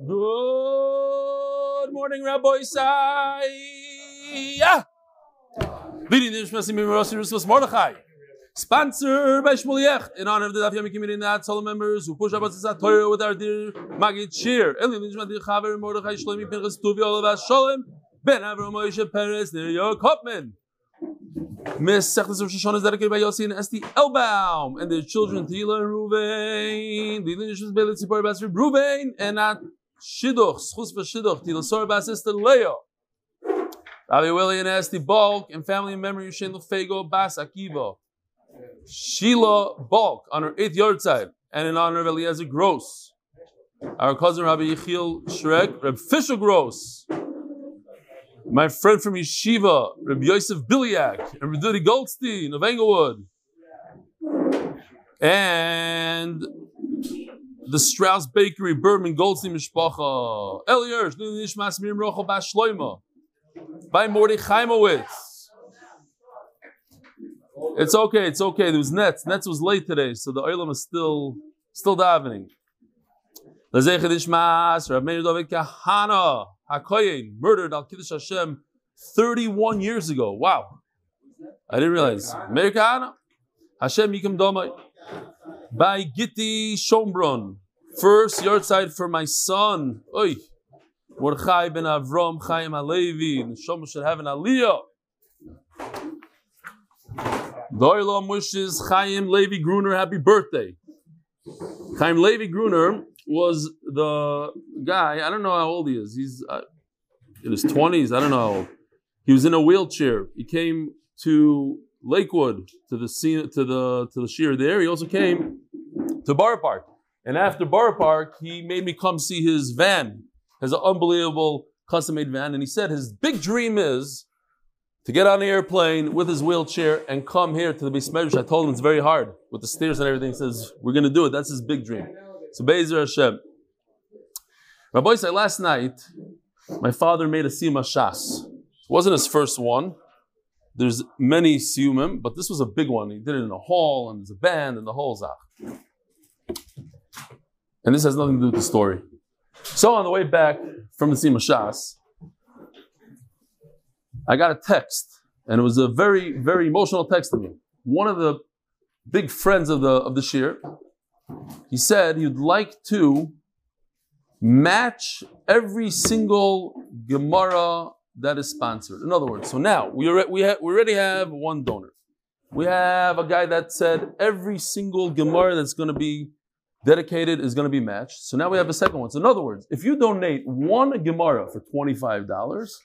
Good morning, Rabbi Isai. Leading the Nishmas Mimirosi Rusmas Mordechai. Sponsored by Shmuel in honor of the Daf Yomi community and the Hatzalah members who push up us Torah with our dear Magid Shir. Eli Nishma Dir Chaver Mordechai Shlomi Pinchas Tuvi Olav Sholem Ben Avram Moshe Peres Nir Yo Kopman. Miss Sechtes Rosh Hashanah is dedicated by Yossi and Esti Elbaum and their children Tila and Ruvain. The Nishmas Beilit Tzipor Basri Ruvain and at Shidduch Schus V'Shidduch Tila Sor Bas Sister Leo. Rabbi Willie and Esti Balk and family member Yushin Lefego Bas Akiva. Sheila Balk on her eighth yard side, and in honor of Eliezer Gross. Our cousin Rabbi Yechiel Shrek, Rabbi Fisher Gross. My friend from Yeshiva, Rabbi Yosef Biliak, and Dudi Goldstein of Englewood. And the Strauss Bakery, Berman Goldstein Mishpacha. Elier, Nishmas Mirim Rochel. By Mordechai Chaimowitz. It's okay, it's okay. There was Nets. Nets was late today, so the Oilam is still still davening. Rav Meir David Kahana Hakoyin murdered Al Kiddush Hashem 31 years ago. Wow. I didn't realize. Meir Kahana Hashem Yikim Domai by Gitti Shombron. First yard side for my son. Oy. Mordechai ben Avram Chaim Alevi. Shom should have an aliyah. Doilo wishes Chaim Levi Gruner happy birthday. Chaim Levi Gruner was the guy, I don't know how old he is. He's uh, in his 20s, I don't know. He was in a wheelchair. He came to Lakewood to the scene to the to the shear there. He also came to Borough Park. And after Borough Park, he made me come see his van, his unbelievable custom-made van. And he said his big dream is to get on the airplane with his wheelchair and come here to the Bismedrash. I told him it's very hard with the stairs and everything. He says, We're going to do it. That's his big dream. So, Bezer Hashem. My boy said last night, my father made a Siyum Shas. It wasn't his first one. There's many Siyumim, but this was a big one. He did it in a hall, and there's a band, and the whole Zach. And this has nothing to do with the story. So, on the way back from the Siyum Shas, I got a text, and it was a very, very emotional text to me. One of the big friends of the of the shir, he said he'd like to match every single Gemara that is sponsored. In other words, so now we are, we ha- we already have one donor. We have a guy that said every single Gemara that's going to be dedicated is going to be matched. So now we have a second one. So in other words, if you donate one Gemara for twenty five dollars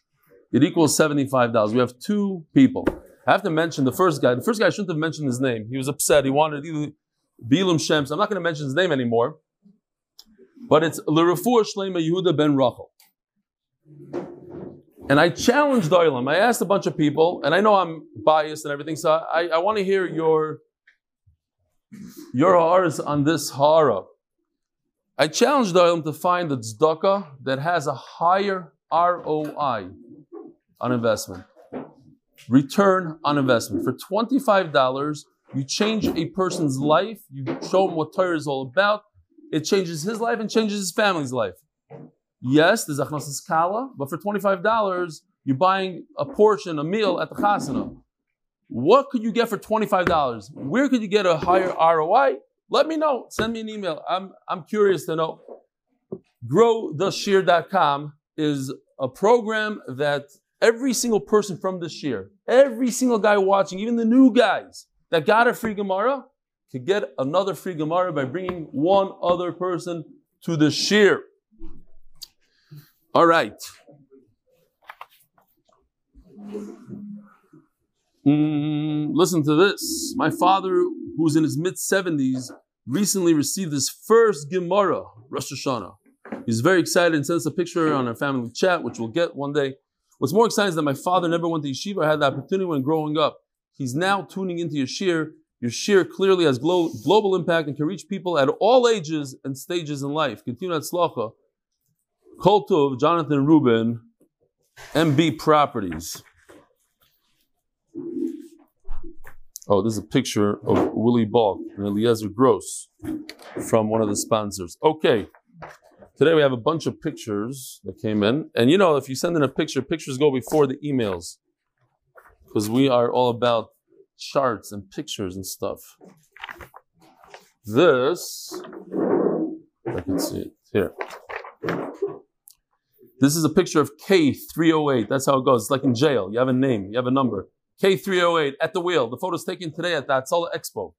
it equals $75. We have two people. I have to mention the first guy. The first guy I shouldn't have mentioned his name. He was upset. He wanted either Bilam Shems. I'm not going to mention his name anymore. But it's L'Rafur Shlema Yehuda ben Rachel. And I challenged Oilam. I asked a bunch of people, and I know I'm biased and everything, so I, I want to hear your your hearts on this hara. I challenged Oilam to find the tzedakah that has a higher ROI on investment. Return on investment. For $25, you change a person's life, you show him what Torah is all about, it changes his life and changes his family's life. Yes, there's achnas kala, but for $25, you're buying a portion, a meal at the chasana. What could you get for $25? Where could you get a higher ROI? Let me know. Send me an email. I'm, I'm curious to know. GrowTheShear.com is a program that every single person from this year, every single guy watching, even the new guys that got a free Gemara, could get another free Gemara by bringing one other person to the shear. All right. Mm, listen to this. My father, who's in his mid 70s, recently received his first Gemara, Rosh Hashanah. He's very excited and sends a picture on our family chat, which we'll get one day. What's more exciting is that my father never went to yeshiva. I had the opportunity when growing up. He's now tuning into your shir. Your clearly has glo- global impact and can reach people at all ages and stages in life. Continue at Slacha. Koltov, Jonathan Rubin, MB Properties. Oh, this is a picture of Willie Balk and Eliezer Gross from one of the sponsors. Okay. Today we have a bunch of pictures that came in. And you know, if you send in a picture, pictures go before the emails. Because we are all about charts and pictures and stuff. This, I can see it here. This is a picture of K308. That's how it goes. It's like in jail. You have a name, you have a number. K308 at the wheel. The photo's taken today at the Hatzalah Expo.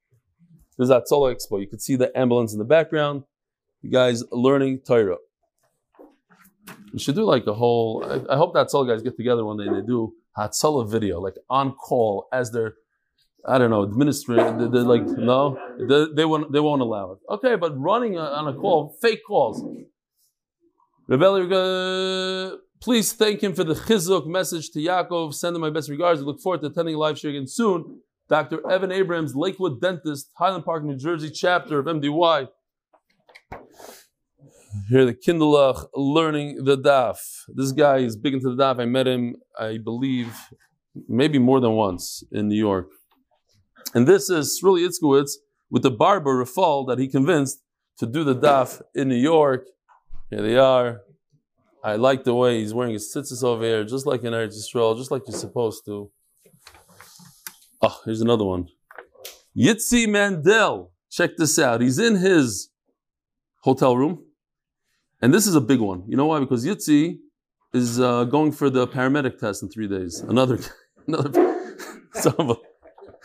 There's Hatzalah Expo. You can see the ambulance in the background. You guys learning Torah. We should do like a whole. I, I hope that all guys get together one day and they do Hatzalah video, like on call as they're, I don't know, administrator. They, they're like, no, they, they, won't. They won't allow it. Okay, but running on a call, fake calls. Rebelli, uh, please thank him for the chizuk message to Yaakov. Send him my best regards. I look forward to attending a live show again soon. Dr. Evan Abrams, Lakewood dentist, Highland Park, New Jersey, chapter of MDY. Here, the Kinderlach learning the daf. This guy is big into the daf. I met him, I believe, maybe more than once in New York. And this is really Itzkowitz with the barber Rafal that he convinced to do the daf in New York. Here they are. I like the way he's wearing his tzitzis over here, just like in Eretz Yisrael, just like you're supposed to. Oh, here's another one. Yitzi Mandel. Check this out. He's in his hotel room. And this is a big one. You know why? Because Yitzi is uh, going for the paramedic test in three days. Another, another.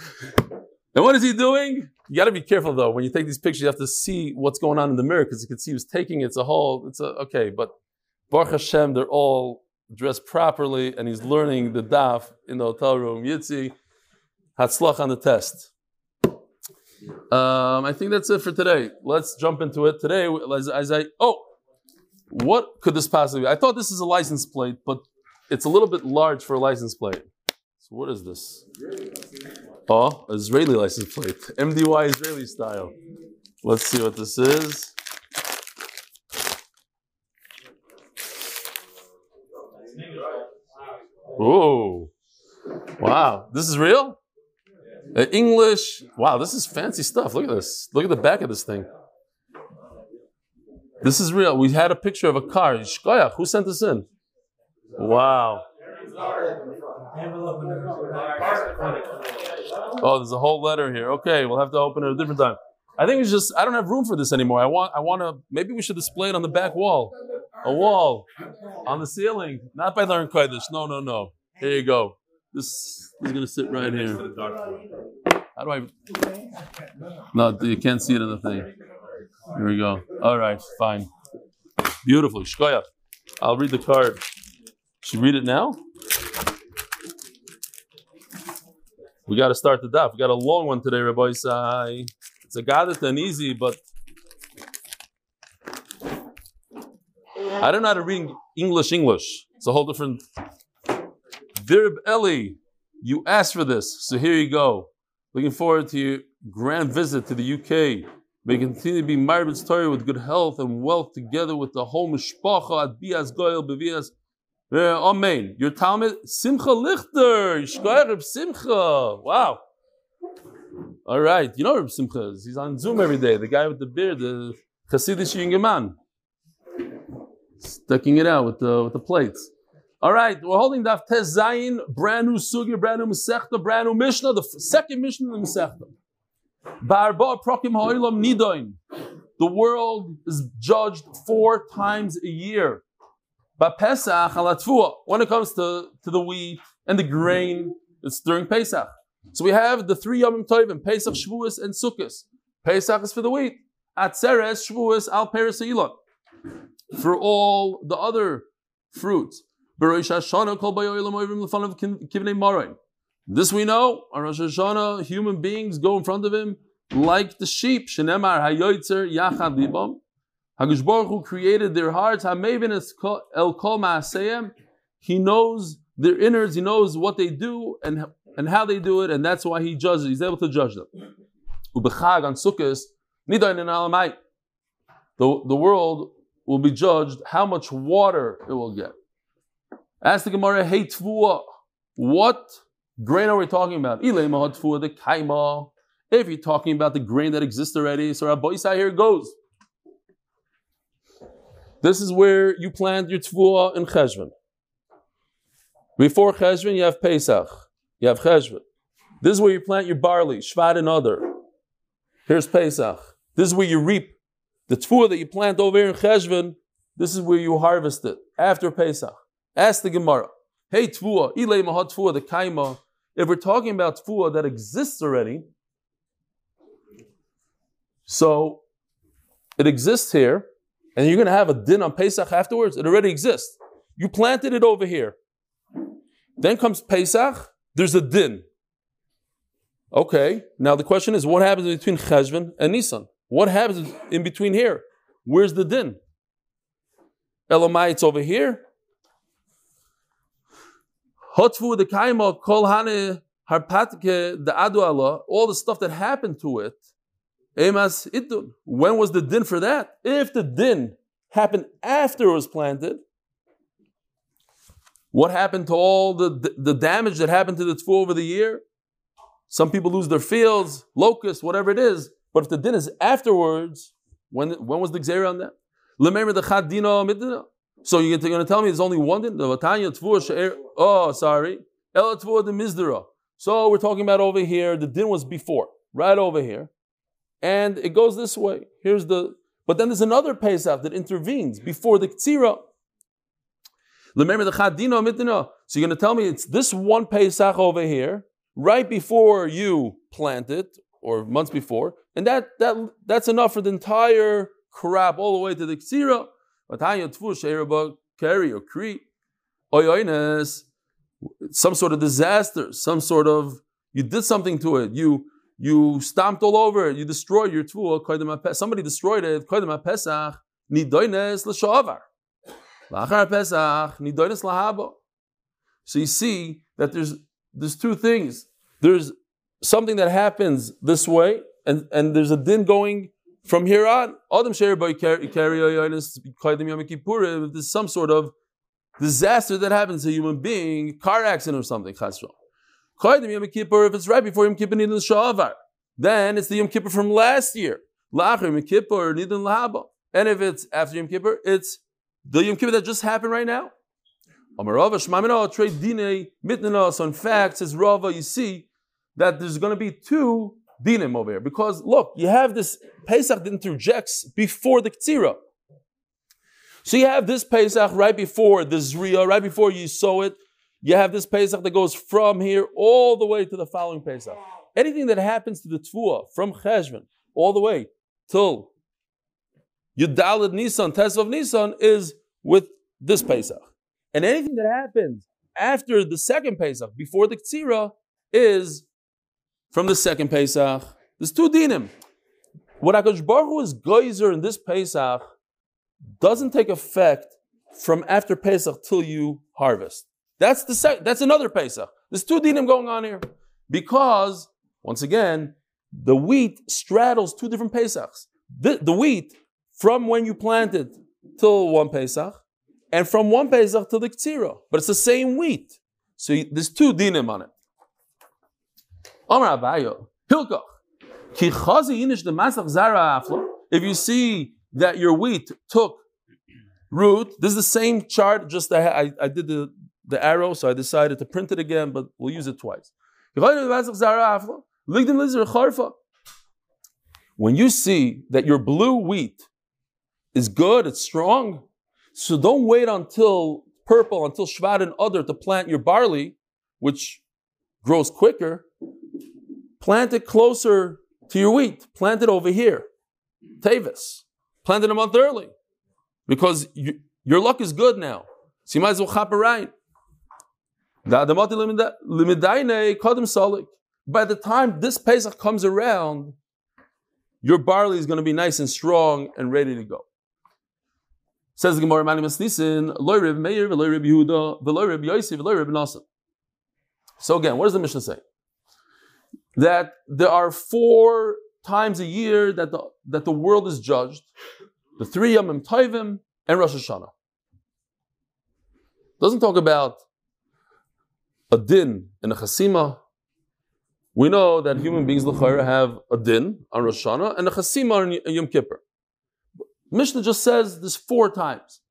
and what is he doing? You got to be careful though. When you take these pictures, you have to see what's going on in the mirror because you can see he was taking it. It's a whole. It's a okay, but Baruch Hashem, they're all dressed properly, and he's learning the daf in the hotel room. Yitzi, Hatzlach on the test. Um, I think that's it for today. Let's jump into it today. As, as I oh, what could this possibly be? I thought this is a license plate, but it's a little bit large for a license plate. So what is this? Oh, Israeli license plate, MDY Israeli style. Let's see what this is. Whoa! Wow, this is real. Uh, English. Wow, this is fancy stuff. Look at this. Look at the back of this thing. This is real. We had a picture of a car. Shkoyach, who sent this in? Wow. Oh, there's a whole letter here. Okay, we'll have to open it a different time. I think it's just I don't have room for this anymore. I want I want to maybe we should display it on the back wall. A wall on the ceiling, not by Learn Kodesh. No, no, no. Here you go. This is gonna sit right here. How do I? No, you can't see it in the thing. Here we go. All right, fine. Beautiful. Shkoya. I'll read the card. Should read it now? We got to start the daf. We got a long one today, Rabbi Sai. It's a gadat and easy, but I don't know how to read English English. It's a whole different. Dirb Eli, you asked for this, so here you go. Looking forward to your grand visit to the UK. May continue to be Marbit's Torah with good health and wealth together with the whole Mishpacha at Bias Goyal Bevias. Amen. Your Talmud, Simcha Lichter, Yishkoyer Simcha. Wow. All right. You know Reb Simcha is. He's on Zoom every day. The guy with the beard, the Hasidic young man. Sticking it out with the, with the plates. All right, we're holding Daf Tez Zayin, brand new Sugya, brand new Masechta, brand new Mishnah, the second Mishnah in the Masechta. Barba Prokim Ha'ilam Nidoin. The world is judged four times a year. Pesach When it comes to, to the wheat and the grain, it's during Pesach. So we have the three Yom Tovim, Pesach, Shavuos, and Sukkot. Pesach is for the wheat. Atzeres, Shavuos, Al Peres For all the other fruits. This we know. On Rosh Hashanah, human beings go in front of him like the sheep. Shenemar hayoytzer yachad libam. Hagush Baruch created their hearts. El. He knows their innards. He knows what they do and and how they do it, and that's why he judges. He's able to judge them. On Sukkot, nidayin. The the world will be judged how much water it will get. Ask the Gemara, hey tvua, what grain are we talking about? the kaima. If you're talking about the grain that exists already, so Rabbi Isai here goes. This is where you plant your tfuah in Cheshvan. Before Cheshvan, you have Pesach. You have Cheshvan. This is where you plant your barley, Shvat and other. Here's Pesach. This is where you reap the tfuah that you plant over here in Cheshvan. This is where you harvest it after Pesach. Ask the Gemara. Hey tfuah, ilay mahat the kaima. If we're talking about tfuah that exists already, so it exists here, and you're going to have a din on Pesach afterwards. It already exists. You planted it over here. Then comes Pesach. There's a din. Okay. Now the question is, what happens between Cheshvan and Nisan? What happens in between here? Where's the din? Elamai, it's over here. Hotfu the kaima kol hane harpatike the adu Allah. All the stuff that happened to it. Emas itun. When was the din for that? If the din happened after it was planted, what happened to all the, the, the damage that happened to the tfu over the year? Some people lose their fields, locusts, whatever it is. But if the din is afterwards, when, when was the gzera on that? So you're going to tell me there's only one din? Oh, sorry. So we're talking about over here. The din was before, right over here, and it goes this way. Here's the. But then there's another Pesach that intervenes before the ktsira. So you're going to tell me it's this one Pesach over here, right before you plant it, or months before, and that that that's enough for the entire crop all the way to the ktsira. Carry or Crete, some sort of disaster, some sort of you did something to it, you you stomped all over it, you destroyed your tfuah. Somebody destroyed it. Pesach nidoines l'shavar. Lachar Pesach nidoines lahaba. So you see that there's there's two things. There's something that happens this way, and, and there's a din going from here on. Adam Sher by if there's some sort of disaster that happens to a human being, car accident or something, if it's right before Yom Kippur then it's the Yom Kippur from last year. And if it's after Yom Kippur, it's the Yom Kippur that just happened right now. So in fact, says Rava, you see that there's going to be two dinim over here. Because look, you have this Pesach that interjects before the Ktsira. So you have this Pesach right before the Zriya, right before you sow it. You have this Pesach that goes from here all the way to the following Pesach. Anything that happens to the Tfuah from Cheshvan all the way till Yudalad Nisan, of Nisan is with this Pesach. And anything that happens after the second Pesach, before the Ktsira, is from the second Pesach. There's two dinim. What Akash Baruch is geyser in this Pesach doesn't take effect from after Pesach till you harvest. That's the sec- that's another Pesach. There's two dinim going on here because once again the wheat straddles two different Pesachs. The, the wheat from when you planted till one Pesach, and from one Pesach till the Ktsira, but it's the same wheat. So there's two dinim on it. Amar Abayo, Hilkach. Ki chazi inish the masach zara aflo. If you see that your wheat took root, this is the same chart, just I, I, I did the, the arrow, so I decided to print it again, but we'll use it twice. When you see that your blue wheat is good, it's strong, so don't wait until purple, until Shvat and other to plant your barley, which grows quicker. Plant it closer to your wheat. Plant it over here. Tavis. Plant it a month early. Because you, your luck is good now. So you might as well chop it right. By the time this Pesach comes around, your barley is going to be nice and strong and ready to go. Says the Gemara. So again, what does the Mishnah say? That there are four times a year that the, that the world is judged the three Yomim Tovim and Rosh Hashanah. Doesn't talk about a din and a chasima. We know that human beings have a din on Rosh Hashanah and a chasima on Yom Kippur. Mishnah just says this four times.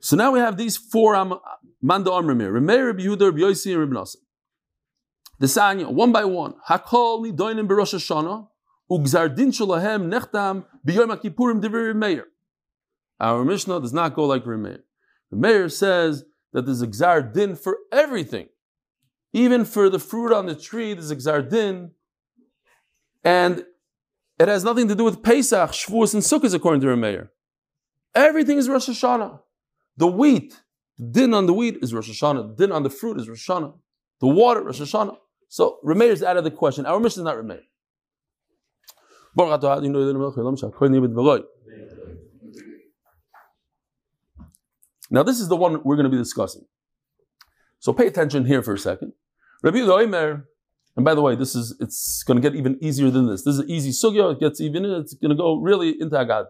So now we have these four Manda Rabbi Yehuda, Rabbi Yossi, and Rabbi Nassan. The Sanya, one by one. Hakol nidoinim b'Rosh Hashanah, ugzar din shalahem nechtam b'yom HaKippurim divrei Remeir. Our Mishnah does not go like Remeir. The Remeir says that there's a din for everything. Even for the fruit on the tree, there's a din. And it has nothing to do with Pesach, Shavuos, and Sukkot, according to Remeir. Everything is Rosh Hashanah. The wheat, the din on the wheat is Rosh Hashanah. The din on the fruit is Rosh Hashanah. The water, Rosh Hashanah. So Remeir is out of the question. Our mission is not Remeir. Now this is the one we're going to be discussing. So pay attention here for a second. Rabbi Oimer, and by the way, this is it's going to get even easier than this. This is an easy sugya. It gets even. It's going to go really into Agata.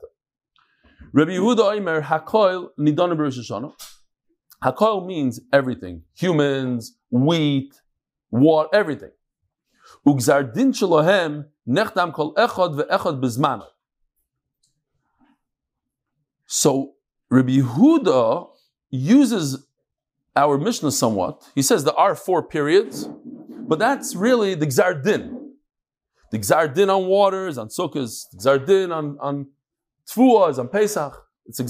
Rabbi Yehuda Oimer Hakoil Hashanah. Hakoil means everything: humans, wheat, water, everything. Ugzar din shalohem kol echad ve'echad bezmana. So Rabbi Yehuda uses our Mishnah somewhat. He says there are four periods, but that's really the Gzar Din. The Gzar Din on waters, on Sukkot, the Gzar Din on, on Tfuah, on Pesach. It's a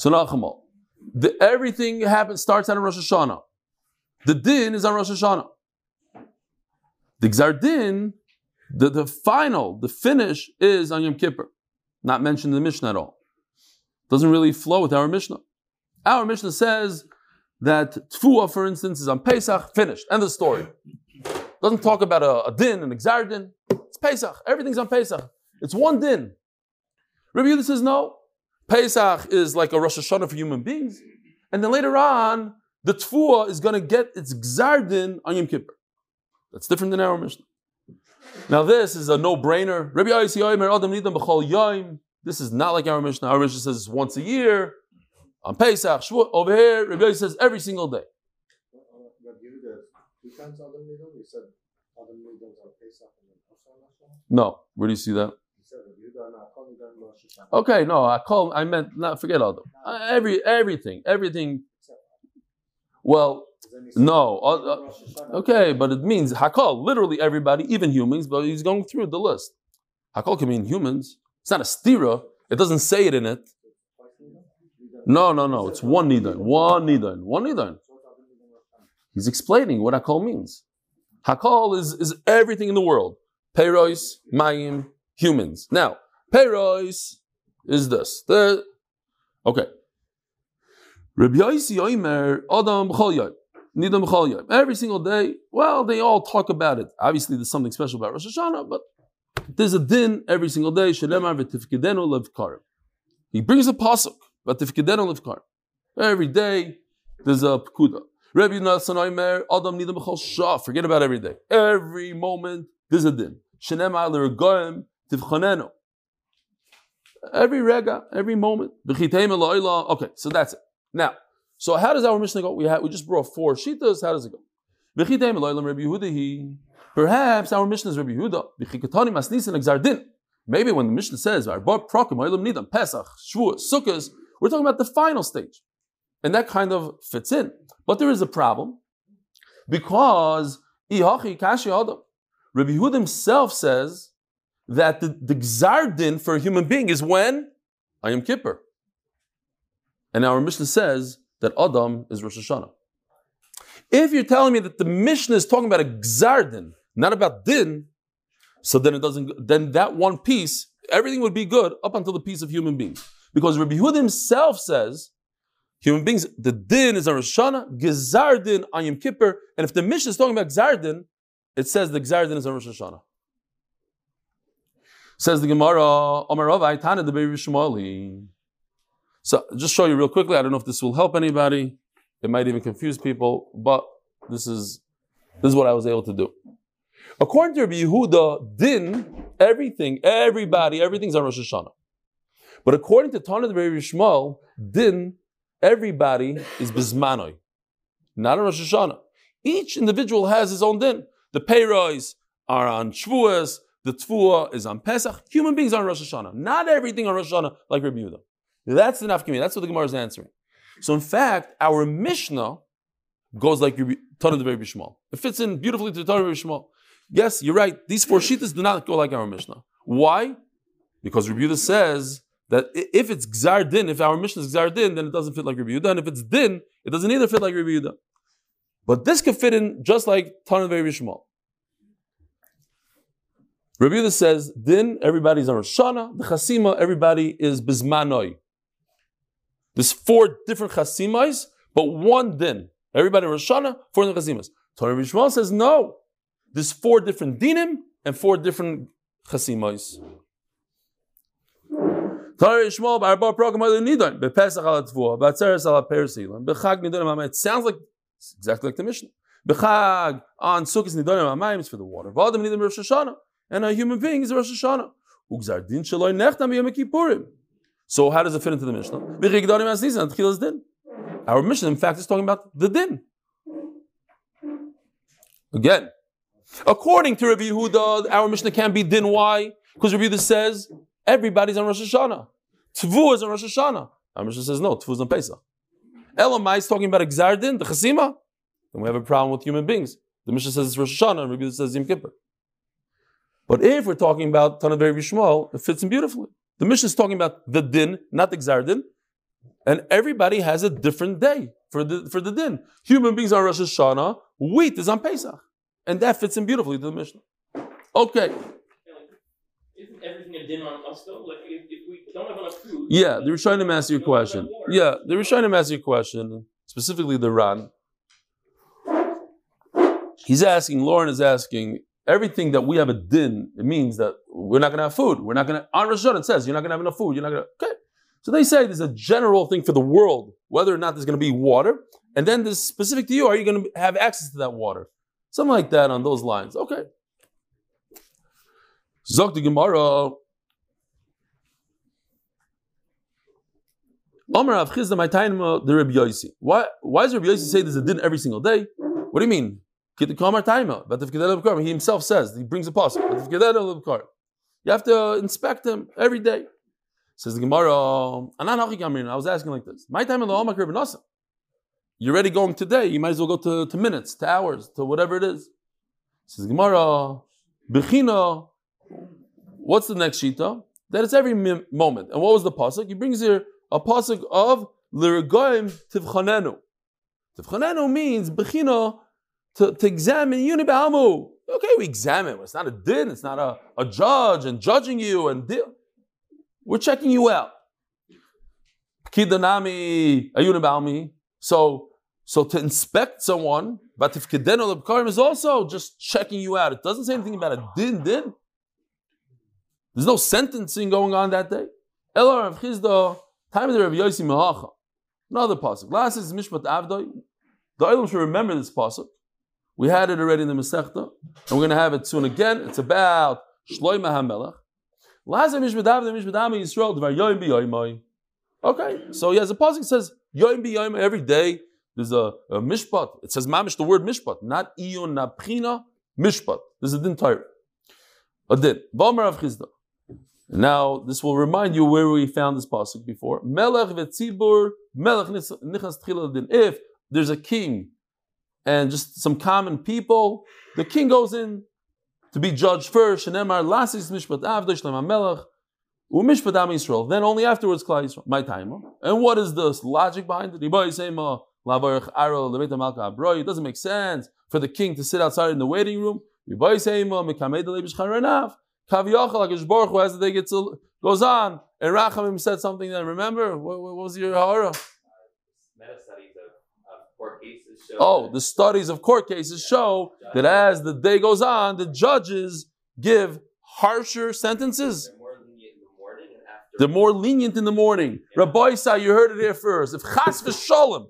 So Nachamal, the, everything happens, starts out in Rosh Hashanah. The Din is on Rosh Hashanah. The Gzar Din, the, the final, the finish is on Yom Kippur. Not mentioned in the Mishnah at all. Doesn't really flow with our Mishnah. Our Mishnah says, that Tfuah, for instance, is on Pesach, finished. End of story. Doesn't talk about a, a din, an Gzar din. It's Pesach. Everything's on Pesach. It's one din. Rabbi Yehuda says no. Pesach is like a Rosh Hashanah for human beings. And then later on, the Tfuah is going to get its Gzardin on Yom Kippur. That's different than our Mishnah. Now this is a no-brainer. Rabbi Adam This is not like our Mishnah. Our Mishnah says once a year, on Pesach, Shavuot. Over here, Rabbi says every single day. No, where do you see that? Okay, no, I call. I meant not forget all them. Every everything, everything. Well, no. Uh, okay, but it means hakol, literally everybody, even humans. But he's going through the list. Hakol can mean humans. It's not a stira. It doesn't say it in it. No, no, no. It's one nidan, one nidan, one nidan. He's explaining what hakol means. Hakol is, is everything in the world. Peiros, mayim, humans. Now, Peros is this. The, okay. Rabbi Oimer, Adam Nidam Every single day, well, they all talk about it. Obviously, there's something special about Rosh Hashanah, but there's a din every single day. He brings a pasuk, v'tifkedenu levkarim. Every day, there's a pekuda. Rabbi Nassan Oimer, Adam Nidam Shah. Forget about every day. Every moment, there's a din. Shelemar l'regoyim tivchanenu. Every rega, every moment. Okay, so that's it. Now, so how does our Mishnah go? We we just brought four shitas. How does it go? Perhaps our Mishnah is Rabbi Yehuda. Maybe when the Mishnah says Pesach, Shavuot, Sukkot, we're talking about the final stage, and that kind of fits in. But there is a problem because Ihachi Kashi Adam, Rabbi Yehuda himself says that the, the gzardin for a human being is when? I am Kippur. And our Mishnah says that Adam is Rosh Hashanah. If you're telling me that the Mishnah is talking about a gzardin, not about din, so then it doesn't, then that one piece, everything would be good up until the piece of human beings. Because Rabbi Yehuda himself says, human beings, the din is on Rosh Hashanah, gzardin on Yom Kippur, and if the Mishnah is talking about gzardin, it says the gzardin is on Rosh Hashanah. Says the Gemara, Omarov Aitana the Shmoli. So just show you real quickly. I don't know if this will help anybody. It might even confuse people, but this is this is what I was able to do. According to Rabbi Yehuda, din, everything, everybody, everything's on Rosh Hashanah. But according to Tana the Rabbi Shmuel, din, everybody is bismanoi, not on Rosh Hashanah. Each individual has his own din. The payroys are on Shavuos, the Tfuah is on Pesach. Human beings are on Rosh Hashanah. Not everything on Rosh Hashanah like Rabbi Yehuda. That's the nafkami. That's what the Gemara is answering. So in fact, our Mishnah goes like Tana the Rabbi Shmuel. It fits in beautifully to the Tana Rabbi Shmuel. Yes, you're right. These four shittas do not go like our Mishnah. Why? Because Yehuda says that if it's Gzar Din, if our mission is Gzar Din, then it doesn't fit like Rabbi Yehuda. And if it's Din, it doesn't either fit like Rabbi Yehuda. But this could fit in just like Tana the Rabbi Shmuel. Rabbi Yehuda says, Din, everybody's on Rosh Hashanah. The Chasima, everybody is Bizmanoi. There's four different Chasimais, but one Din. Everybody in Rosh Hashanah, four different Chasimas. Torah Rishmal says, no. There's four different Dinim and four different Chasimais. It sounds like exactly like the Mishnah. Bechag on Sukkot nidonim amayim is for the water. V'adam nidim Rosh Hashanah and a human being is Rosh Hashanah. Ugzar din shaloi nechtam kippurim. So how does it fit into the Mishnah? V'chigdarim as tchilas din. Our Mishnah, in fact, is talking about the din. Again, according to Rabbi Yehuda, our Mishnah can't be din. Why? Because Rabbi Yehuda says everybody's on Rosh Hashanah. Tvu is on Rosh Hashanah. Our Mishnah says no, Tvu is on Pesach. Elamai is talking about Exar din, the Chasima. Then we have a problem with human beings. The Mishnah says it's Rosh Hashanah, and Rabbi says Yom Kippur. But if we're talking about Tanav Shmuel, it fits in beautifully. The Mishnah is talking about the din, not the Gzar din, and everybody has a different day for the for the din. Human beings are Rosh Hashanah, wheat is on Pesach, and that fits in beautifully to the Mishnah. Okay. Isn't everything a din on us though? Like if, if we don't have enough food. Yeah, they were trying to ask you a question. Yeah, they were trying to ask you a question, specifically the Ran. He's asking, Lauren is asking, everything that we have a din, it means that we're not going to have food. We're not going to, on Rosh Hashanah it says, you're not going to have enough food. You're not going to, okay. So they say there's a general thing for the world, whether or not there's going to be water. And then there's specific to you, are you going to have access to that water? Something like that on those lines. Okay. Zok the Gemara. Omer Rav Chisda, my time uh, the Rabbi Yossi. Why, why does Rabbi Yossi say there's a din every single day? What do you mean? But if He himself says, he brings a passage. You have to uh, inspect him every day. Says the Gemara, I was asking like this. My time in the Omakir You're already going today, you might as well go to, to minutes, to hours, to whatever it is. Says Gemara, Bechina, what's the next shita? That it's every moment. And what was the pasuk? He brings here a pasuk of Lirigoim Tivchanenu. Tivchanenu means Bechina to, to examine Yunibahamu. Okay, we examine. It's not a din, it's not a, a judge and judging you and deal. We're checking you out. Kidanami Ayunibaumi. So so to inspect someone, but if Kedeno Lebkarim is also just checking you out. It doesn't say anything about a din din. There's no sentencing going on that day. Elar of time of the Rabbi Yossi Mehacha. Another pasuk. Last is Mishpat Avdoi. The Olam should remember this pasuk. We had it already in the Masechta, and we're going to have it soon again. It's about Shloimeh HaMelech. Lazar Mishmadav, the Mishmadam Yisrael, Dvar Yoim B'Yoimoi. Okay, so he has a pasuk says Yoim B'Yoimoi every day. There's a, a mishpat. It says mamish the word mishpat, not iyun, not prina, mishpat. There's a din Torah. A din. V'omer of Chisda. Now, this will remind you where we found this pasuk before. Melech v'tzibur, melech nichas tchila din. If there's a king and just some common people. The king goes in to be judged first. Shenemar lasis mishpat avdosh melech umishpat am Yisrael. Then only afterwards Klal Yisrael. My time. And what is the logic behind it? It doesn't make sense for the king to sit outside in the waiting room. Kaviyachal, as the day gets goes on, and Rachamim said something. Then remember, what, what was your hara? Uh, oh, the studies of court cases show that as the day goes on, the judges give harsher sentences. They're more lenient in the morning. Rabbi Sa, you heard it here first. If chas v'sholem,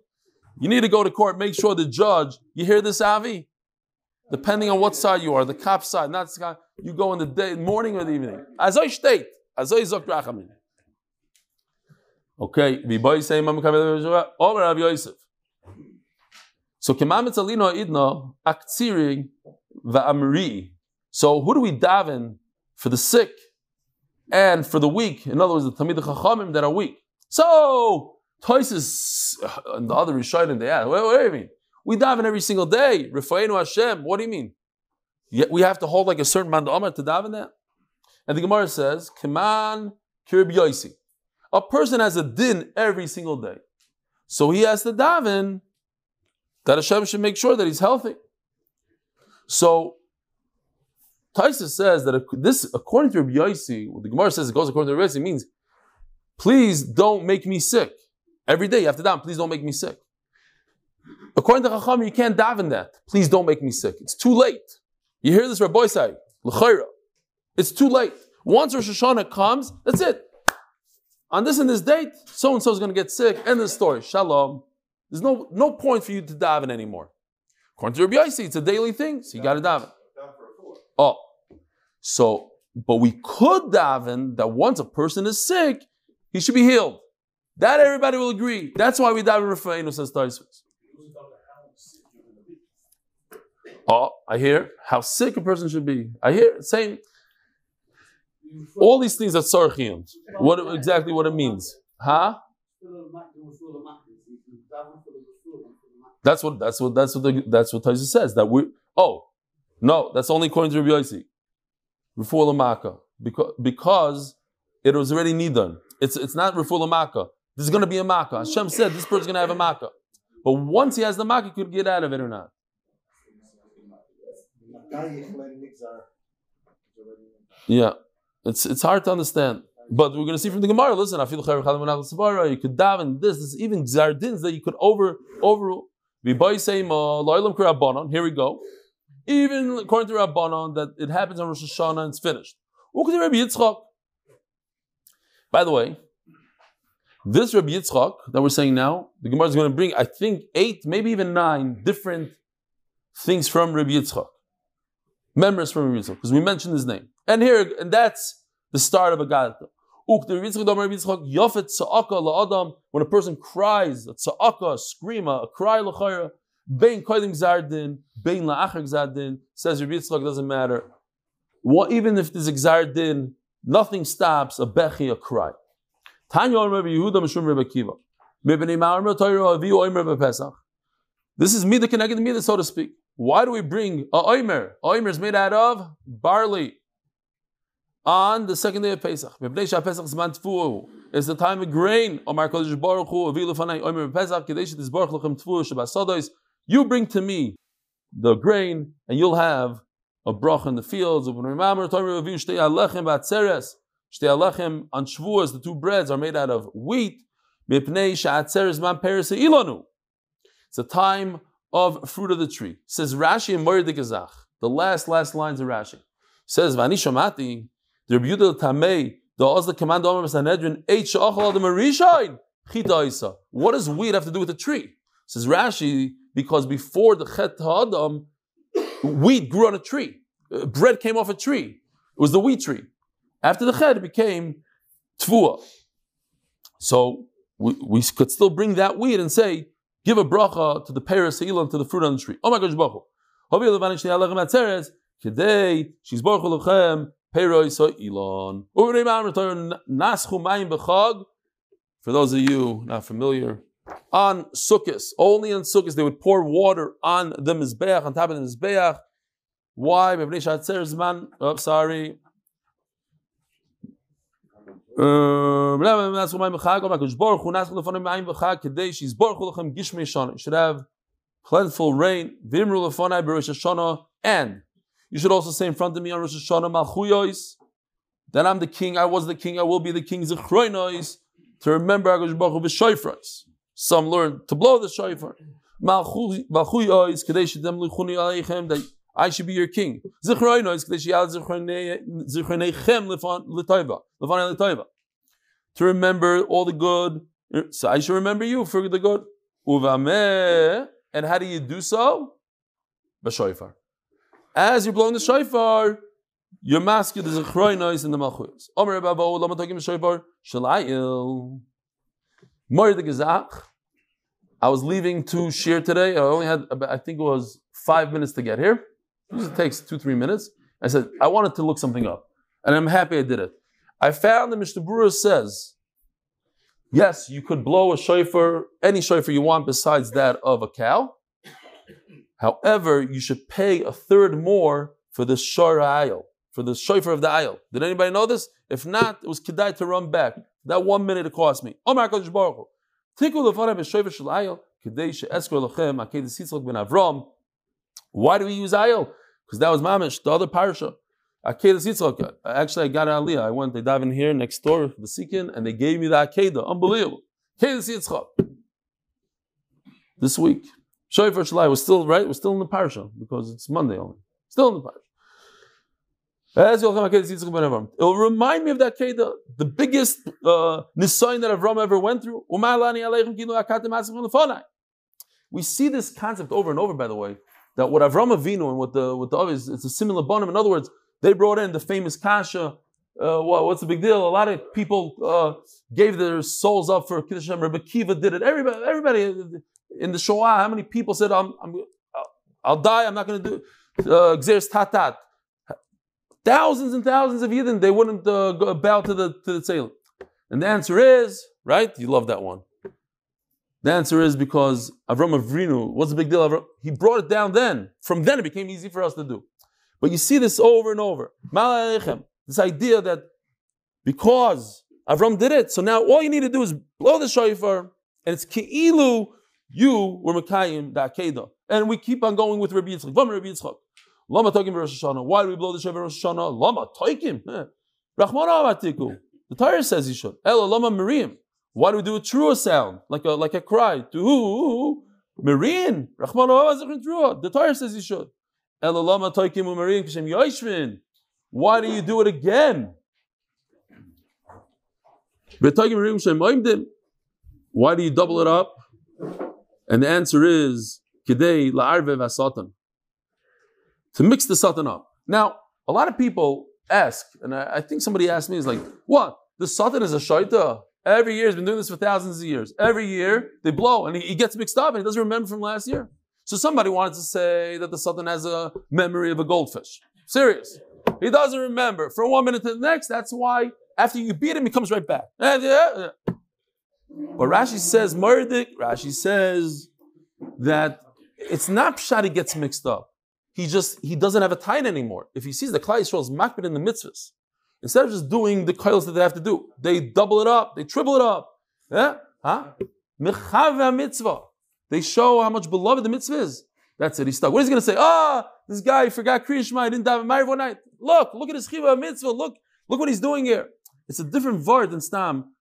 you need to go to court, make sure the judge, you hear this, Avi? Uh, Depending on what side you are, the cop side, not the side, you go in the day, morning or the evening. As I state, as I zok Okay, v'boy say Imam Kavel Omer Rav Yosef. So Kemam Etzalino Idna Aktsiri Va'amri. So who do we daven for the sick and for the weak? In other words, the Tamid Chachamim that are weak. So Toises uh, and the other Rishonim they ask, what, what do you mean? We daven every single day. Rifainu Hashem. What do you mean? We have to hold like a certain man to daven that. And the Gemara says, Keman Kirib. A person has a din every single day. So he has to daven that Hashem should make sure that he's healthy. So Taisa says that this, according to Rabbi Yosi, the Gemara says it goes according to Rabbi means, please don't make me sick. Every day you have to daven, please don't make me sick. According to Chacham, you can't daven that. Please don't make me sick. It's too late. You hear this Rabbi say, L'chayra. It's too late. Once Rosh Hashanah comes, that's it. On this and this date, so and so is going to get sick. End of the story. Shalom. There's no, no point for you to daven anymore. According to Rabbi Yossi, it's a daily thing, so you got to daven. Oh, so, but we could daven that once a person is sick, he should be healed. That everybody will agree. That's why we daven Rafa'inu, says. Oh, I hear how sick a person should be. I hear same. all these things are tzarchiyim. What exactly what it means? Huh? That's what that's what that's what the, that's what Taisa says. That we oh no, that's only according to Rabbi Yossi. Refuah Lamaka. Because because it was already nidan. It's it's not Refuah Lamaka. This is gonna be a Makkah. Hashem said this person's gonna have a Makkah. But once he has the Makkah, he could get out of it or not. Yeah. It's it's hard to understand. But we're going to see from the Gemara, listen, I feel you could daven this, this even zardins that you could over over uh, here we go. Even according to Rabbanon, that it happens on Rosh Hashanah and it's finished. By the way, this Rabbi Yitzchak that we're saying now, the Gemara is going to bring, I think, eight, maybe even nine different things from Rabbi Yitzchak. Members from Rabbi because we mentioned his name. And here, and that's the start of a Gadata. When a person cries, a tza'aka, a scream, a cry l'chayra, bein koidim zardin, bein la'achar zardin, says Rabbi Yitzchak, doesn't matter. What, even if there's zardin, nothing stops a bechi, a cry. Tanya Rabbi Yehuda Mishum Rabbi Kiva. This is mida connected to mida, so to speak. Why do we bring a oimer? Oimer is made out of barley on the second day of Pesach. It's the time of grain. You bring to me the grain, and you'll have a brach in the fields. On Shavuos, the two breads are made out of wheat. It's a time of fruit of the tree. Says Rashi and Moir de The last, last lines of Rashi. Says Vani Shamati, the Rebuta Tamei, the Ozla command Omer Sanhedrin, Eight Shachal the Marishain, Chita Isa. What does wheat have to do with the tree? Says Rashi, because before the Chet Ha'adam, wheat grew on a tree. Bread came off a tree. It was the wheat tree. After the Chet, it became Tvua. So we, we could still bring that wheat and say, give a bracha to the Paris to the fruit on the tree. Oh my gosh, Baruch. Kedei, she's Baruch Lechem, Peroi so Elon. For those of you not familiar, on Sukkot, only on Sukkot, they would pour water on the Mizbeach, on top of the Mizbeach. Why? Oh, sorry. Should have plentiful rain. And you should also say in front of me on Rosh Hashanah, Malchuyois, that I'm the king, I was the king, I will be the king, to remember Some learn to blow the shofar. Lichuni Aleichem, that I should be your king. To remember all the good. So I should remember you for the good. And how do you do so? As you're blowing the shofar, you're masking the zechroy noise in the malchus. Omer Lama Shalayil. Moir the. I was leaving to Shir today. I only had, I think it was five minutes to get here. Usually takes two, three minutes. I said, I wanted to look something up. And I'm happy I did it. I found that Mishnah Berurah says, yes, you could blow a shofar, any shofar you want besides that of a cow. However, you should pay a third more for the shor ayil, for the shofar of the ayil. Did anybody know this? If not, it was kedai to run back. That one minute it cost me. Omar Kodesh Baruch Hu. Tikul lefanei b'shofar shel ayil, kedei she'eskor lochem, ben Avram. Why do we use ayil? Because that was mamish, the other parsha. Akedah Yitzchak. Actually, I got an aliyah. I went, they dive in here next door, the Sikin, and they gave me the Akedah. Unbelievable. Akedah Yitzchak. This week. Shofar Shalai was still, right? We're still in the parsha because it's Monday only. Still in the parsha. It will remind me of that Kedah, the biggest uh, nisayin that Avram ever went through. We see this concept over and over, by the way, that what Avram Avinu and what the what the others, it's a similar bonim. In other words, they brought in the famous kasha. Uh, what, what's the big deal? A lot of people uh, gave their souls up for Kiddush Hashem. Rabbi Kiva did it. Everybody, everybody in the Shoah, how many people said, I'm, I'm, I'll die, I'm not going to do uh, Tatat. Thousands and thousands of Yidden, they wouldn't uh, go, bow to the, to the Tzail. And the answer is, right? You love that one. The answer is because Avram Avinu, what's the big deal? Avram? He brought it down then. From then it became easy for us to do. But you see this over and over. This idea that because Avram did it, so now all you need to do is blow the shofar, and it's ki'ilu, you were Mekayim da Akedah. And we keep on going with Rabbi Yitzchak. Rabbi Yitzchak. Lama toikim Rosh Hashanah. Why do we blow the shofar Rosh Hashanah? Lama toikim. Eh. Rachmana avatiku. The Torah says you should. Ela lama miriam. Why do we do a truer sound, like a like a cry? To avatiku. The Torah says you should. Why do you do it again? Why do you double it up? And the answer is to mix the satan up. Now, a lot of people ask, and I, think somebody asked me, is like, what? The satan is a shaita. Every year, he's been doing this for thousands of years. Every year, they blow, and he, gets mixed up, and he doesn't remember from last year. So somebody wanted to say that the Satan has a memory of a goldfish. Serious. He doesn't remember. From one minute to the next, that's why after you beat him, he comes right back. But Rashi says, Murdik, Rashi says that it's not pshat he gets mixed up. He just, he doesn't have a time anymore. If he sees the Klal Yisrael is makbid in the mitzvahs, instead of just doing the coils that they have to do, they double it up, they triple it up. Yeah? Huh? mitzvah. They show how much beloved the mitzvah is. That's it. He's stuck. What is he going to say? Ah, oh, this guy forgot Krishma. He didn't have a married one night. Look, look at his chiva mitzvah. Look, look what he's doing here. It's a different vart than stam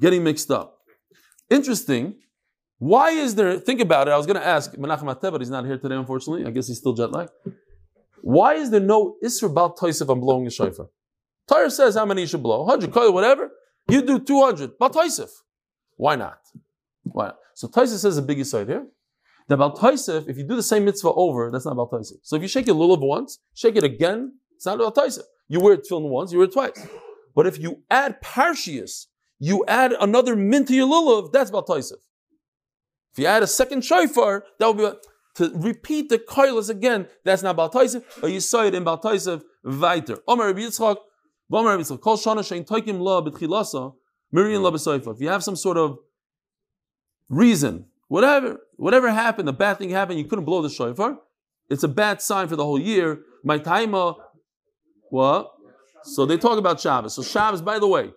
getting mixed up. Interesting. Why is there? Think about it. I was going to ask Menachem Ateh, but he's not here today, unfortunately. I guess he's still jet lagged. Why is there no Isra Bal Toisif on blowing a shofar? Torah says how many you should blow, 100, whatever. You do 200, Bal Toisif. Why not? Why not? So Taisa says a big side here. The Bal Taisif, if you do the same mitzvah over, that's not Bal Taisif. So if you shake your lulav once, shake it again, it's not Bal Taisif. You wear it tefillin once, you wear it twice. But if you add Parshias, you add another mint to your lulav, that's Bal Taisif. If you add a second shofar, that will be to repeat the koilas again. That's not Bal Taisif, but you saw it in Bal Taisif weiter. Omer Yitzchak, Omer Rabbi Yitzchak, Kol Shana Shein Toikim La B'Tchilasa, Miriam La B'Soifa. If you have some sort of reason, whatever, whatever happened, a bad thing happened, you couldn't blow the shofar. It's a bad sign for the whole year. My taima, what? So they talk about Shabbos. So Shabbos, by the way,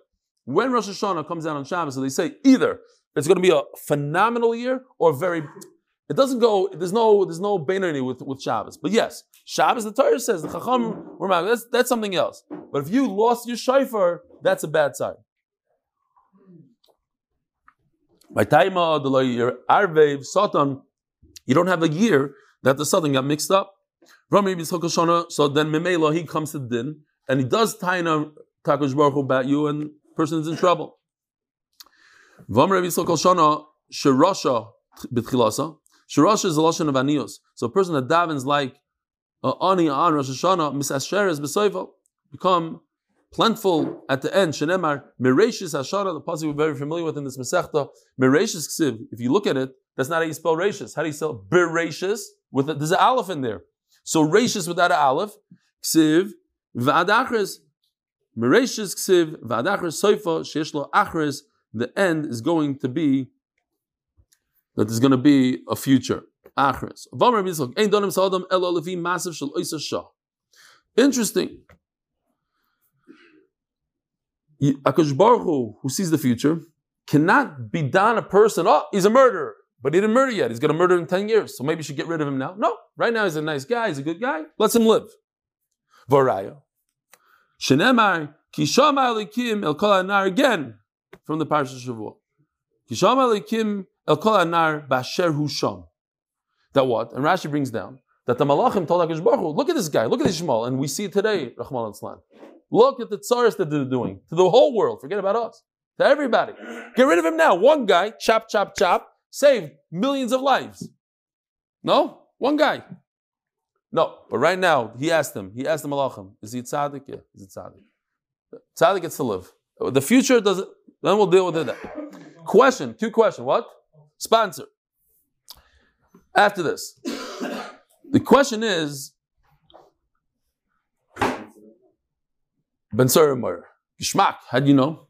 when Rosh Hashanah comes out on Shabbos, so they say either it's going to be a phenomenal year or very. It doesn't go. There's no. There's no benoni with with Shabbos. But yes, Shabbos. The Torah says the Chacham. That's that's something else. But if you lost your shofar, that's a bad sign. By Taima, the Arvev, Satan, you don't have a year that the Satan got mixed up. So then Mimela, he comes to the din, and he does Taina Takosh Baruch about you, and person is in trouble. Vamar Rabbi Yisrael Shana, Shirasha B'tchilasa. Shirasha is a lashon of anios. So a person that davens like ani on Rosh Hashanah, misasheres b'soifa, become plentiful at the end. Shenemar Mereshis Hashara, the pasuk we're very familiar with in this Masechta. Mereshis Ksiv. If you look at it, that's not how you spell Rashis. How do you spell Bereshis? With a, there's an aleph in there. So Rashis without an aleph. Ksiv V'adachres. Mereshis Ksiv V'adachres Soifa Sheshlo Achres. The end is going to be that there's going to be a future. Interesting. Akash Baruch Hu, who sees the future, cannot be done a person, oh, he's a murderer, but he didn't murder yet. He's going to murder in 10 years, so maybe you should get rid of him now. No, right now he's a nice guy, he's a good guy. Let's him live. Varaya. Again, from the Parsha Shavuot. Husham. That what? And Rashi brings down that the Malachim told HaKadosh Baruch Hu, look at this guy, look at Ishmael, and we see it today, Rahman al Look at the tsaris that they're doing to the whole world. Forget about us. To everybody. Get rid of him now. One guy, chop, chop, chop, saved millions of lives. No? One guy. No. But right now, he asked him, he asked the Malachim, is he tzaddik? Yeah, is a tzaddik. Tzaddik gets to live. The future doesn't, then we'll deal with it. Question, two questions. What? Sponsor. After this. The question is, Ben Meir. Gishmak, how do you know?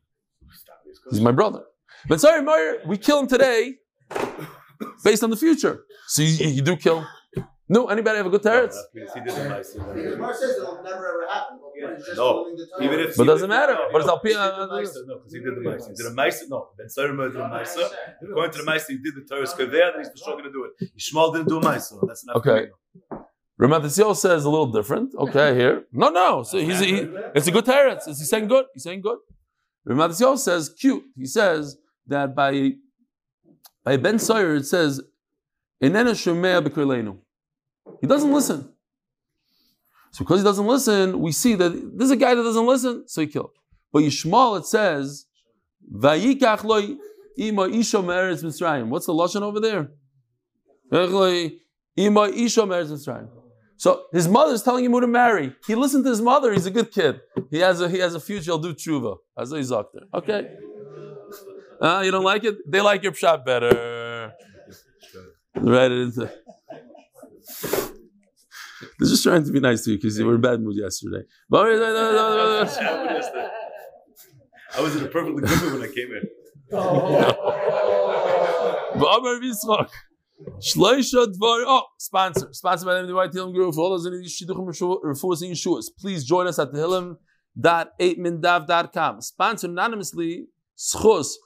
He's my brother. Ben Meir, we kill him today based on the future. So you, you do kill. No, anybody have a good teretz? Gemara says it'll never ever happen. But he's just No. willing to tell Even if But it doesn't matter. But it's no, al pi- he did the Meiser, No, because he did the Meiser. He did a Meiser. No, Ben Sari did a Meiser. According to the Meiser, he did the Torah's Kaveh, then he's for sure going to do it. Ishmael didn't do a Meiser. That's enough. Okay. Ramathasiel says a little different. Okay, here. No, no. So he's he, it's a good teretz. Is he saying good? He's saying good. Ramathasiel says cute. He says that by by Ben Sawyer it says Inena Shemea B'Kirleinu. He doesn't listen. So because he doesn't listen, we see that this is a guy that doesn't listen, so he killed. But Yishmael it says Vayikach ima isha Mitzrayim. What's the lashon over there? Ima isha me'eretz Mitzrayim. So his mother's telling him who to marry. He listened to his mother. He's a good kid. He has a he has a future. He'll do tshuva. As a doctor. Okay. Uh, you don't like it? They like your pshat better. It into. They're just trying to be nice to you because you were in bad mood yesterday. I was in a perfectly good mood when I came in. V'amar Yitzchak. Shloisha dvar. Oh, sponsor. Sponsor by the name of the White Hillim Group. For all those in the Shidduchim Refuahs and Yeshuas, please join us at the Hillim.8mindav.com. Sponsor anonymously, Schus,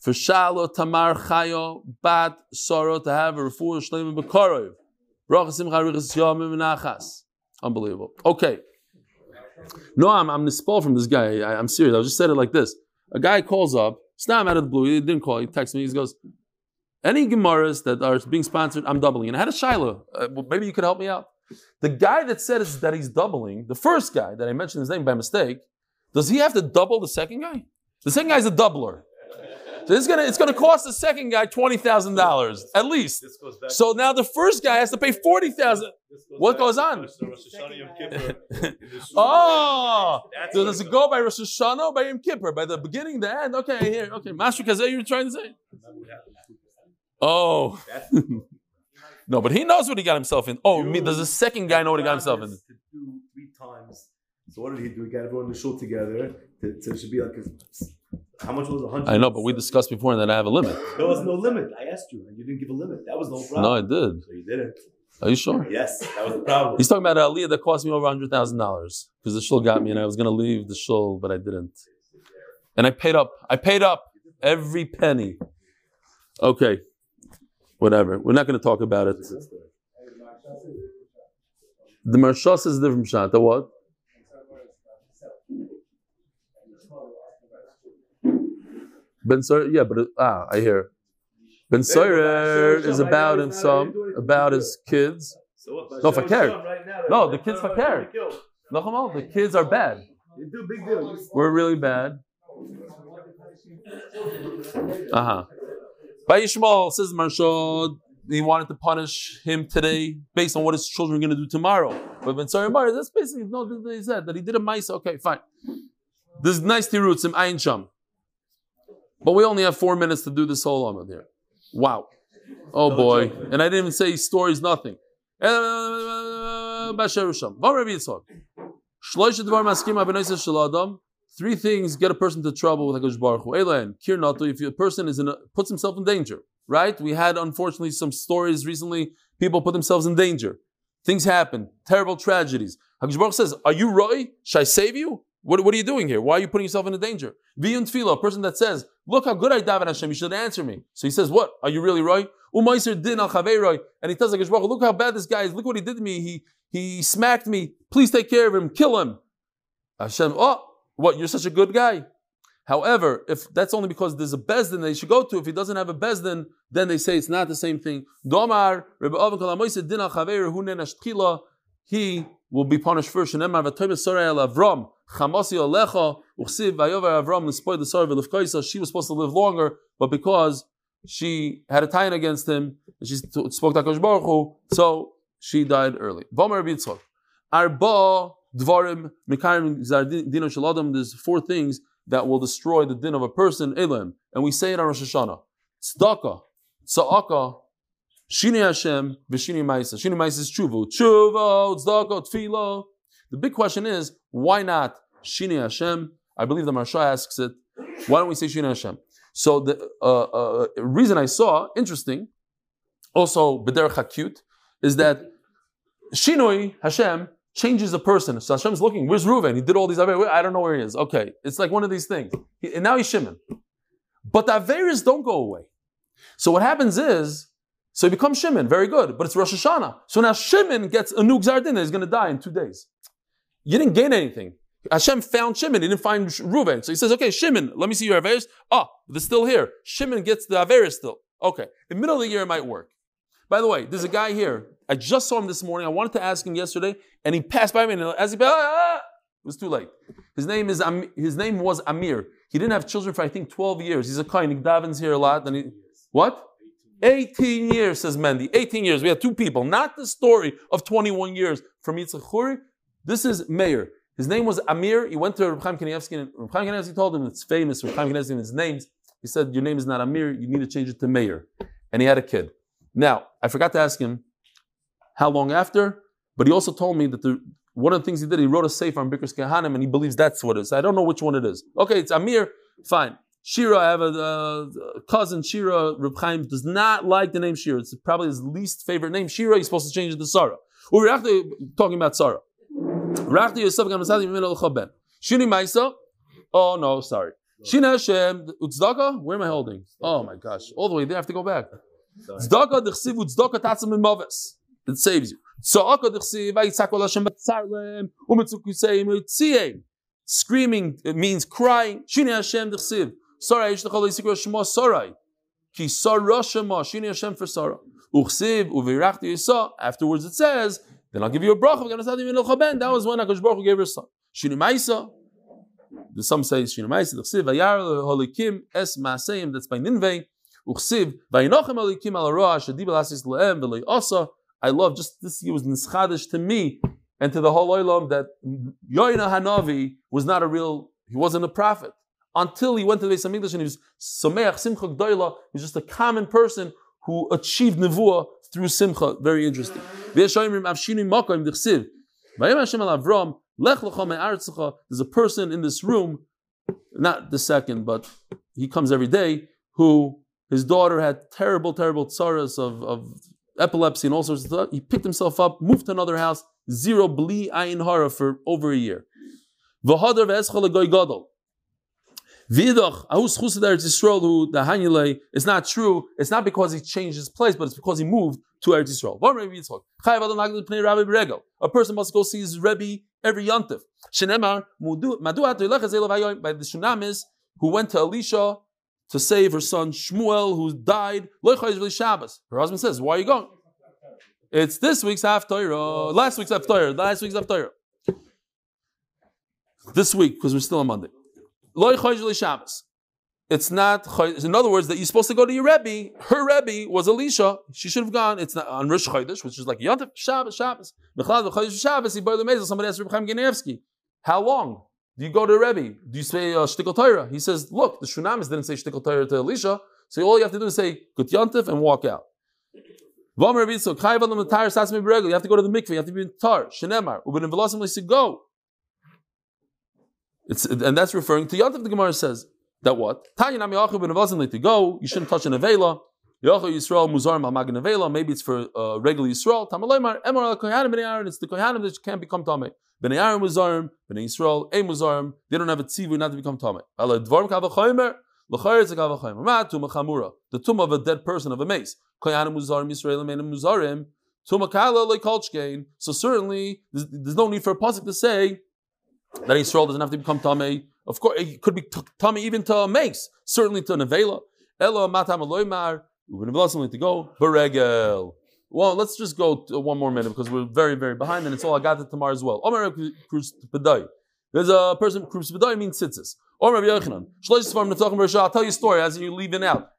for Shalo Tamar Chayo Bat Soro to have a Refuah Shleim Bekorov. Unbelievable. Okay. No, I'm, I'm nispal from this guy. I, I'm serious. I just said it like this. A guy calls up, Stam out of the blue. He didn't call. He texts me. He goes, any Gemaras that are being sponsored, I'm doubling. And I had a Shiloh. Uh, well, maybe you could help me out. The guy that said is that he's doubling, the first guy that I mentioned his name by mistake, does he have to double the second guy? The second guy's a doubler. So it's gonna it's gonna cost the second guy twenty thousand dollars at least. This goes back. So now the first guy has to pay forty thousand. this what goes on? Rosh Hashanah Yom Kippur. In the shul. Oh, That's so does it it go by Rosh Hashanah or by Yom Kippur? By the beginning, the end? Okay, here. Okay, Master Kazeh, you were trying to say? Oh. No, but he knows what he got himself in. Oh, me, You- does the second guy know what he got himself in? To do three times. So what did he do? He got everyone in the shul together. To, to, it should be like a, how much was it? 100? I know, but we discussed before and then I have a limit. There was no limit. I asked you, and you didn't give a limit. That was the whole No, I did. So you didn't. Are you sure? Yes, that was the problem. He's talking about an aliyah that cost me over hundred thousand dollars because the shul got me, and I was going to leave the shul, but I didn't. And I paid up. I paid up every penny. Okay, whatever. We're not going to talk about it. The marshas is different shot. The what? Ben Sawyer, yeah, but ah, I hear. Ben Sawyer is about him some about his kids. So what? No, fakir. right now. No, the kid's fakir. killed. No, come on, the kids are bad. You do a big deal. You- We're really bad. Uh huh. By says Marshal, he wanted to punish him today based on what his children are going to do tomorrow. But Ben Sari Mar, that's basically no. He said that he did a mice. Okay, fine. This is nice roots in Ayin Sham. But we only have four minutes to do this whole Amud here. Wow. Oh boy. And I didn't even say stories, nothing. Eh, eh, eh, Basher Sham. Vad Rabbi Yitzchak? Shloisha Dvar Maskim Abenoisa Shel Adam. Three things get a person to trouble with HaKadosh Baruch Hu. Elan, if a person is in a, puts himself in danger, right? We had, unfortunately, some stories recently, people put themselves in danger. Things happen, terrible tragedies. HaKadosh Baruch says, are you Roy? Should I save you? What, what are you doing here? Why are you putting yourself in danger? Viyun Tefillah, a person that says, look how good I daven Hashem, you should answer me. So he says, what? Are you really right? Umaiser din al Roy. And he tells HaKadosh look how bad this guy is, look what he did to me, he, he smacked me, please take care of him, kill him. Hashem, oh, what, you're such a good guy. However, if that's only because there's a bezdin they should go to, if he doesn't have a bezdin, then they say it's not the same thing. Domar, din al he will be punished first. Avram, Chamasi Alecha, Uchsiv, Vayover Avram, Lispoy the Sar Vilifkaisa, she was supposed to live longer, but because she had a tie against him, and she spoke to Akash Baruch Hu, so she died early. Vomer Bitzchok. Arba Dvarim, Mikarim, Dino Shaladam, there's four things that will destroy the din of a person, Elim. And we say it on Rosh Hashanah. Tzedakah, Tza'aka, Shini Hashem, Vishini Maisa. Shini Maisa is Chuvu. Chuvu, Tzedakah. The big question is, why not Shini Hashem? I believe the Marsha asks it. Why don't we say Shini Hashem? So the uh, uh, reason I saw, interesting, also B'derech HaKyut, is that Shinoi Hashem changes a person. So Hashem's looking, where's Reuven? He did all these Averis. I don't know where he is. Okay, it's like one of these things. He, and now he's Shimon. But the Averis don't go away. So what happens is, so he becomes Shimon, very good, but it's Rosh Hashanah. So now Shimon gets a new Gzardin he's going to die in two days. You didn't gain anything. Hashem found Shimon, he didn't find Reuven. So he says, okay, Shimon, let me see your Averis. Ah, they're still here. Shimon gets the Averis still. Okay, in the middle of the year it might work. By the way, there's a guy here. I just saw him this morning. I wanted to ask him yesterday, and he passed by me. And as he passed, ah, ah, it was too late. His name is his name was Amir. He didn't have children for I think 12 years. He's a kind. He davens here a lot. And he, what? 18 years, says Mendy. 18 years. We have two people. Not the story of 21 years from Yitzchak. This is Meir. His name was Amir. He went to Reb Chaim Kanievsky, and Reb Chaim Kanievsky told him it's famous. Reb Chaim Kanievsky, his names. He said, "Your name is not Amir. You need to change it to Meir." And he had a kid. Now, I forgot to ask him how long after, but he also told me that the, one of the things he did, he wrote a sefer on Bikras Kehanim, and he believes that's what it is. I don't know which one it is. Okay, it's Amir, fine. Shira, I have a, cousin, Shira, Reb Chaim does not like the name Shira. It's probably his least favorite name. Shira, he's supposed to change it to Sarah. We're actually talking about Sarah. Shini Maisa. Oh no, sorry. Shina Hashem. Utzdaka. Where am I holding? Oh my gosh. All the way there. I have to go back. Tzedakah dechsiv tzedakah tatzim mavis. It saves you. Tzedakah dechsiv vayitzak ol Hashem batzarlem umetzukuseim utziyem. Screaming means crying. Shini Hashem dechsiv. Sarai yish lechol yisikro shema sarai. Ki sarah shema. Shini Hashem for sarah. Uchsiv uvirachti yisa. Afterwards it says, then I'll give you a bracha. That was when Hakadosh Baruch Hu gave her son. Shini Maisa. Some say Shini Maisa. Dechsiv vayar holikim es maaseim. That's by Ninveh. Uchsiv, Vainochem Elikim al Roa, Shadibel Asis Le'em, V'lei Osa. I love just this year was nischadish to me and to the whole oilam that Yoina Hanavi was not a real, he wasn't a prophet. Until he went to the Beis Hamikdash and he was Sameach Simcha Gdoila, he was just a common person who achieved nevuah through Simcha. Very interesting. There's a person in this room, not the second, but he comes every day, who his daughter had terrible, terrible tsaras of, of epilepsy and all sorts of stuff. He picked himself up, moved to another house, zero bli ayin hara for over a year. V'idach, ahus chusader Yisrael who the Hanyele is not true. It's not because he changed his place, but it's because he moved to Eretz Yisrael. A person must go see his Rebbe every yontif. Shenemar, by the Shunamis, who went to Elisha to save her son Shmuel, who died. Her husband says, Why are you going? It's this week's half. Last week's half Torah. Last week's half. This week, because we're still on Monday. It's not, in other words, that you're supposed to go to your Rebbe. Her Rebbe was Elisha. She should have gone. It's not on Rosh Chodesh, which is like Yontif, Shabbos, Shabbos. He boiled the mezzel. Somebody asked Reb Chaim How long? Do you go to Rebbe? Do you say uh, Shtikal Torah? He says, look, the Shunamis didn't say Shtikal Torah to Elisha, so all you have to do is say Gut Yantif and walk out. You have to go to the mikveh. You have to be in tar. Shenemar. Uben Velasim L'si go. It's and that's referring to Yantif. The Gemara says that what Tanya Nami Achu Ben Velasim to go. You shouldn't touch an avela. Yachu Yisrael Muzarim Al Magen Avela. Maybe it's for uh, regular Yisrael. Tamaloymar Emor Al Kohanim Bnei Aaron. It's the Kohanim that can't become Tamei. Bnei Aaron Muzarim. Bnei Yisrael A Muzarim. They don't have a tzivu not to become Tamei. Ala. L'chayr it's a Kavachomer. Ma Tuma Chamura. The tomb of a dead person of a mace. Kohanim Muzarim Yisrael Menim Muzarim. Tuma Kala Lekolchkein. So certainly there's, there's no need for a pasuk to say that Yisrael doesn't have to become Tamei. Of course, it could be Tamei even to mace. Certainly to an Avela. Elo Matam Aloymar. We're going to to go. Beregel. Well, let's just go one more minute because we're very, very behind, and it's all I got it tomorrow as well. Omer Kruz There's a person, Kruz Pedai means tzitzis. Omer Yochanan. I'll tell you a story as you're leaving out.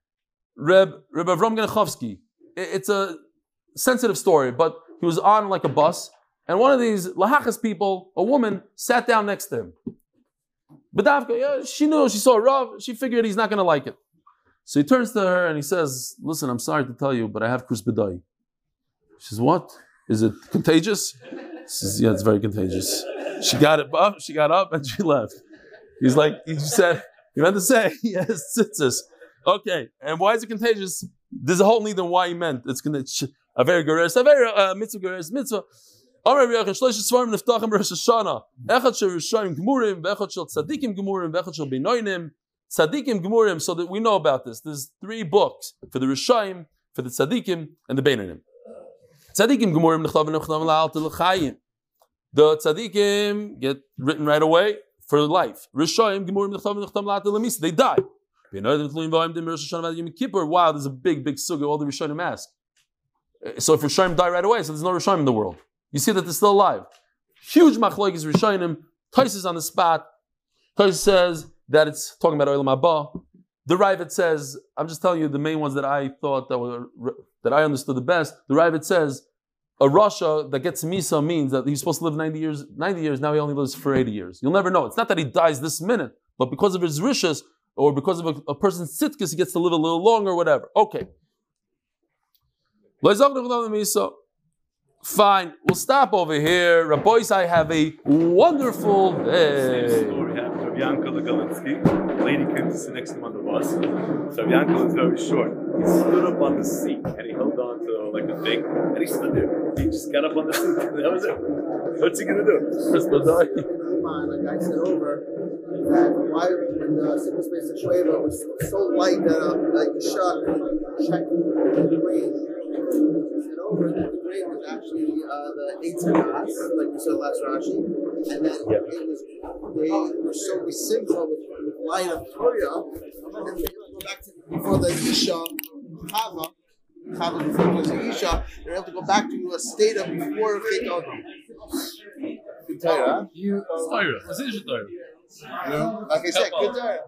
Reb, Reb Avram Genachovsky. It's a sensitive story, but he was on like a bus, and one of these Lahachas people, a woman, sat down next to him. But yeah, she knew, she saw Rav, she figured he's not going to like it. So he turns to her and he says, Listen, I'm sorry to tell you, but I have Krus B'dai. She says, What? Is it contagious? She says, Yeah, it's very contagious. She got it up, she got up and she left. He's like, he said, you meant to say, yes, tzitzis. Okay, and why is it contagious? There's a whole need on why he meant. It's gonna a very geres, a very uh, mitzvah geres mitzvah. Amar Rabbi Yochanan, shloish svarim neftachim Rosh Hashanah. Echad shel Rishayim gemurim, ve'echad shel tzadikim gemurim, ve'echad shel beinoinim. Tzadikim Gemurim, so that we know about this. There's three books for the Rishayim, for the Tzadikim, and the Beinanim. Tzadikim Gemurim l'chayim. The Tzadikim get written right away for life. Rishayim Gemurim l'mis. They die. Wow, there's a big, big sugar. All the Rishayim ask. So if Rishayim die right away, so there's no Rishayim in the world. You see that they're still alive. Huge machlokes Rishayim. Tais on the spot. Tais says that it's talking about Olam Haba. The Ravid says, I'm just telling you the main ones that I thought that were that I understood the best. The Ravid says a Russia that gets Misa means that he's supposed to live 90 years, 90 years, now he only lives for 80 years. You'll never know. It's not that he dies this minute, but because of his rishas or because of a, a person's sitkas, he gets to live a little longer or whatever. Okay. Fine, we'll stop over here. Rabbois, I have a wonderful. Hey. Yankel Galinsky. A lady came to sit next to him on the bus. So Yankel is very short. He stood up on the seat and he held on to like a thing and he stood there. He just got up on the seat. That was it. What's he gonna do? Just go die. Like I said over, that why in the single space of Shweva was so light that uh, like the shot checked the brain over that the grain was actually uh, the Eitzanas, like we said last Rashi, and then yep. it was, they were so simcha with, with light of Torah, and then they go back to before the Isha, Chava, Chava before it was the Isha, they're able to go back to a state of before Chet Torah. You, Torah. It's Torah. Yeah. Like I said, good Torah.